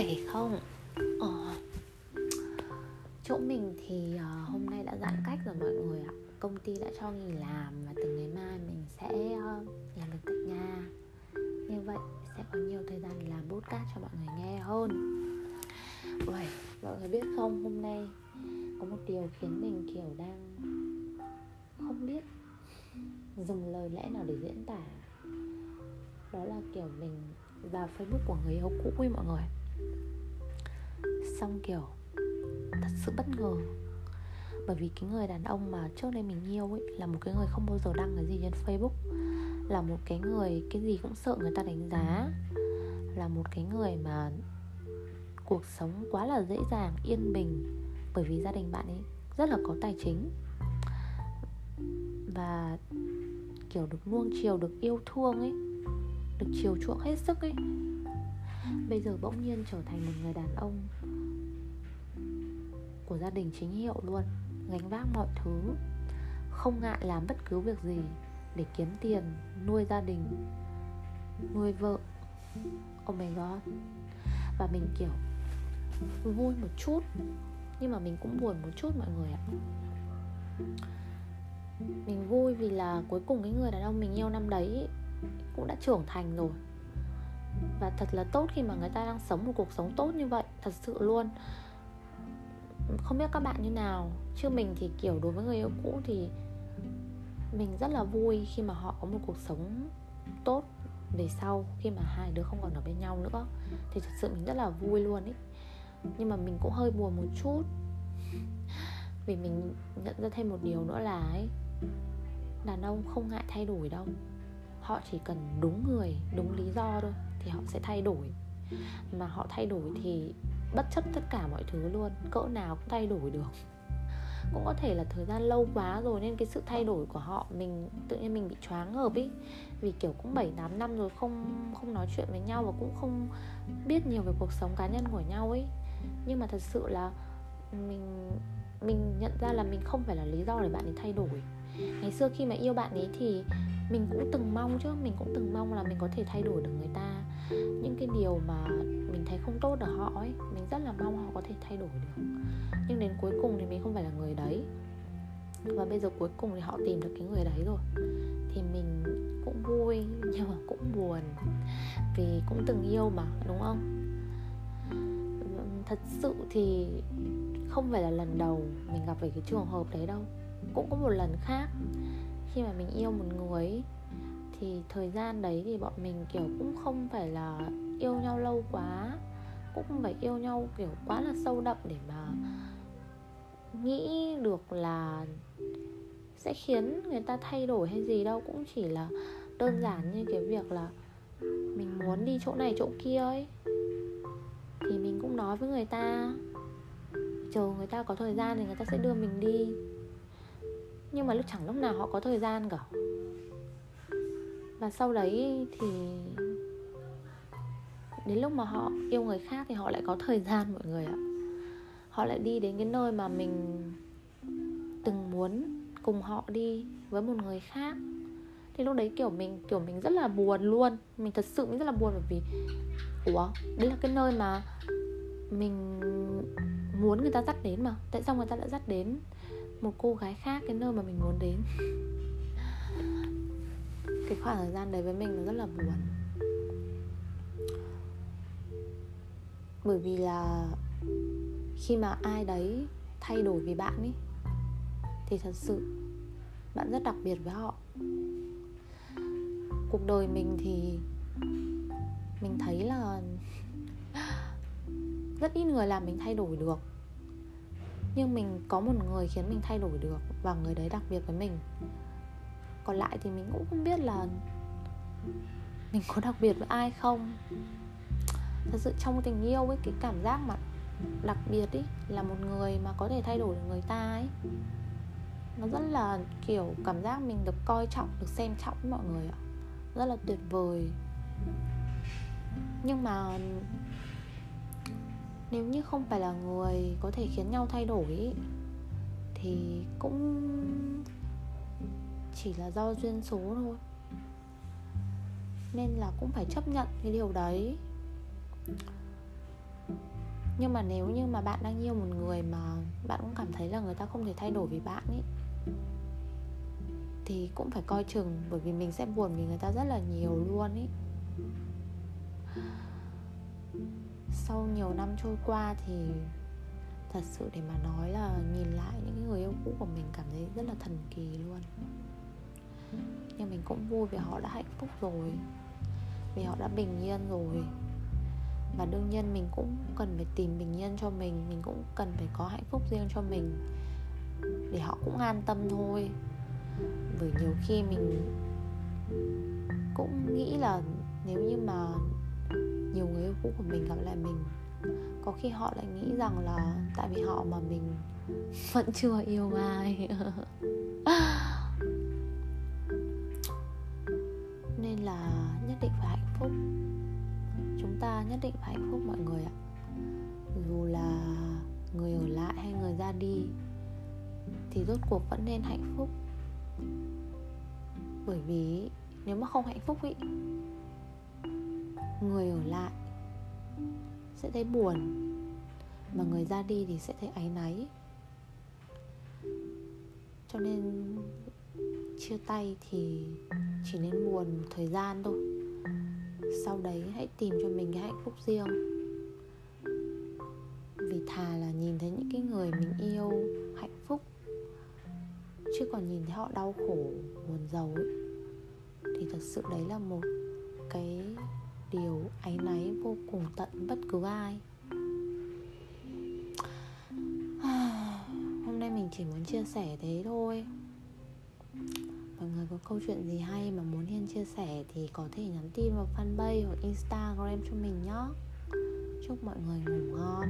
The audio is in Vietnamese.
khỏe không? Ờ, chỗ mình thì uh, hôm nay đã giãn cách rồi mọi người ạ. Công ty đã cho nghỉ làm và từ ngày mai mình sẽ uh, làm việc tại nhà. Như vậy sẽ có nhiều thời gian để làm podcast cho mọi người nghe hơn. Uầy, mọi người biết không, hôm nay có một điều khiến mình kiểu đang không biết dùng lời lẽ nào để diễn tả. Đó là kiểu mình vào facebook của người yêu cũ ấy mọi người xong kiểu, thật sự bất ngờ. Bởi vì cái người đàn ông mà trước đây mình yêu ấy là một cái người không bao giờ đăng cái gì trên facebook. Là một cái người, cái gì cũng sợ người ta đánh giá. Là một cái người mà cuộc sống quá là dễ dàng, yên bình. Bởi vì gia đình bạn ấy rất là có tài chính. Và kiểu được nuông chiều, được yêu thương ấy, được chiều chuộng hết sức ấy bây giờ bỗng nhiên trở thành một người đàn ông của gia đình chính hiệu luôn, gánh vác mọi thứ, không ngại làm bất cứ việc gì để kiếm tiền, nuôi gia đình, nuôi vợ. Oh my god. Và mình, kiểu, vui một chút, nhưng mà mình cũng buồn một chút mọi người ạ. Mình vui vì là cuối cùng cái người đàn ông mình yêu năm đấy cũng đã trưởng thành rồi và thật là tốt khi mà người ta đang sống một cuộc sống tốt như vậy, thật sự luôn. Không biết các bạn như nào. Chứ mình thì, kiểu, đối với người yêu cũ thì mình rất là vui khi mà họ có một cuộc sống tốt về sau, khi mà hai đứa không còn ở bên nhau nữa. Thì thật sự mình rất là vui luôn ấy. Nhưng mà mình cũng hơi buồn một chút. Vì mình nhận ra thêm một điều nữa là ấy, đàn ông không ngại thay đổi đâu họ chỉ cần đúng người, đúng lý do thôi thì họ sẽ thay đổi. Mà họ thay đổi thì bất chấp tất cả mọi thứ luôn, cỡ nào cũng thay đổi được. Cũng có thể là thời gian lâu quá rồi nên cái sự thay đổi của họ mình, tự nhiên mình bị choáng ngợp ý. Vì kiểu cũng 7 8 năm rồi không không nói chuyện với nhau và cũng không biết nhiều về cuộc sống cá nhân của nhau ấy nhưng mà thật sự là mình mình nhận ra là mình không phải là lý do để bạn ấy thay đổi ngày xưa khi mà yêu bạn ấy thì mình cũng từng mong chứ, mình cũng từng mong là mình có thể thay đổi được người ta. Những cái điều mà mình thấy không tốt ở họ ấy, mình rất là mong họ có thể thay đổi được. Nhưng đến cuối cùng thì mình không phải là người đấy. Và bây giờ cuối cùng thì họ tìm được cái người đấy rồi. Thì mình cũng vui, nhưng mà cũng buồn. Vì cũng từng yêu mà, đúng không? Thật sự thì không phải là lần đầu mình gặp về cái trường hợp đấy đâu cũng có một lần khác. Khi mà mình yêu một người thì thời gian đấy thì bọn mình, kiểu, cũng không phải là yêu nhau lâu quá. Cũng không phải yêu nhau, kiểu, quá là sâu đậm để mà nghĩ được là sẽ khiến người ta thay đổi hay gì đâu. Cũng chỉ là đơn giản như cái việc là mình muốn đi chỗ này chỗ kia ấy. Thì mình cũng nói với người ta, chờ người ta có thời gian thì người ta sẽ đưa mình đi nhưng mà lúc chẳng lúc nào họ có thời gian cả. Và sau đấy thì đến lúc mà họ yêu người khác thì họ lại có thời gian mọi người ạ. Họ lại đi đến cái nơi mà mình từng muốn cùng họ đi với một người khác. Thì lúc đấy kiểu mình kiểu mình rất là buồn luôn. Mình thật sự mình rất là buồn bởi vì, ủa, đấy là cái nơi mà mình muốn người ta dắt đến mà. Tại sao người ta lại dắt đến? Một cô gái khác, cái nơi mà mình muốn đến. Cái khoảng thời gian đấy với mình nó rất là buồn. Bởi vì là khi mà ai đấy thay đổi vì bạn ấy thì thật sự bạn rất đặc biệt với họ. Cuộc đời mình thì mình thấy là rất ít người làm mình thay đổi được nhưng mình có một người khiến mình thay đổi được, và người đấy đặc biệt với mình. Còn lại thì mình cũng không biết là mình có đặc biệt với ai không. Thật sự trong tình yêu ấy, cái cảm giác mà đặc biệt ấy, là một người mà có thể thay đổi được người ta ấy, nó rất là, kiểu, cảm giác mình được coi trọng, được xem trọng với mọi người ạ. Rất là tuyệt vời. Nhưng mà nếu như không phải là người có thể khiến nhau thay đổi thì cũng chỉ là do duyên số thôi. Nên là cũng phải chấp nhận cái điều đấy. Nhưng mà nếu như mà bạn đang yêu một người mà bạn cũng cảm thấy là người ta không thể thay đổi vì bạn ấy thì cũng phải coi chừng, bởi vì mình sẽ buồn vì người ta rất là nhiều luôn ấy sau nhiều năm trôi qua thì thật sự để mà nói là nhìn lại những người yêu cũ của mình cảm thấy rất là thần kỳ luôn. Nhưng mình cũng vui vì họ đã hạnh phúc rồi, vì họ đã bình yên rồi. Và đương nhiên mình cũng cần phải tìm bình yên cho mình mình cũng cần phải có hạnh phúc riêng cho mình để họ cũng an tâm thôi. Bởi nhiều khi mình cũng nghĩ là nếu như mà nhiều người yêu cũ của mình gặp lại mình. Có khi họ lại nghĩ rằng là tại vì họ mà mình vẫn chưa yêu ai. Nên là nhất định phải hạnh phúc. Chúng ta nhất định phải hạnh phúc mọi người ạ. Dù là người ở lại hay người ra đi, thì rốt cuộc vẫn nên hạnh phúc. Bởi vì nếu mà không hạnh phúc ý người ở lại sẽ thấy buồn mà người ra đi thì sẽ thấy áy náy. Cho nên chia tay thì chỉ nên buồn một thời gian thôi. Sau đấy hãy tìm cho mình cái hạnh phúc riêng. Vì thà là nhìn thấy những cái người mình yêu hạnh phúc, chứ còn nhìn thấy họ đau khổ, buồn giàu ấy, thì thật sự đấy là một cái áy náy vô cùng tận bất cứ ai. À, hôm nay mình chỉ muốn chia sẻ thế thôi. Mọi người có câu chuyện gì hay mà muốn Hiên chia sẻ thì có thể nhắn tin vào fanpage hoặc instagram cho mình nhé. Chúc mọi người ngủ ngon.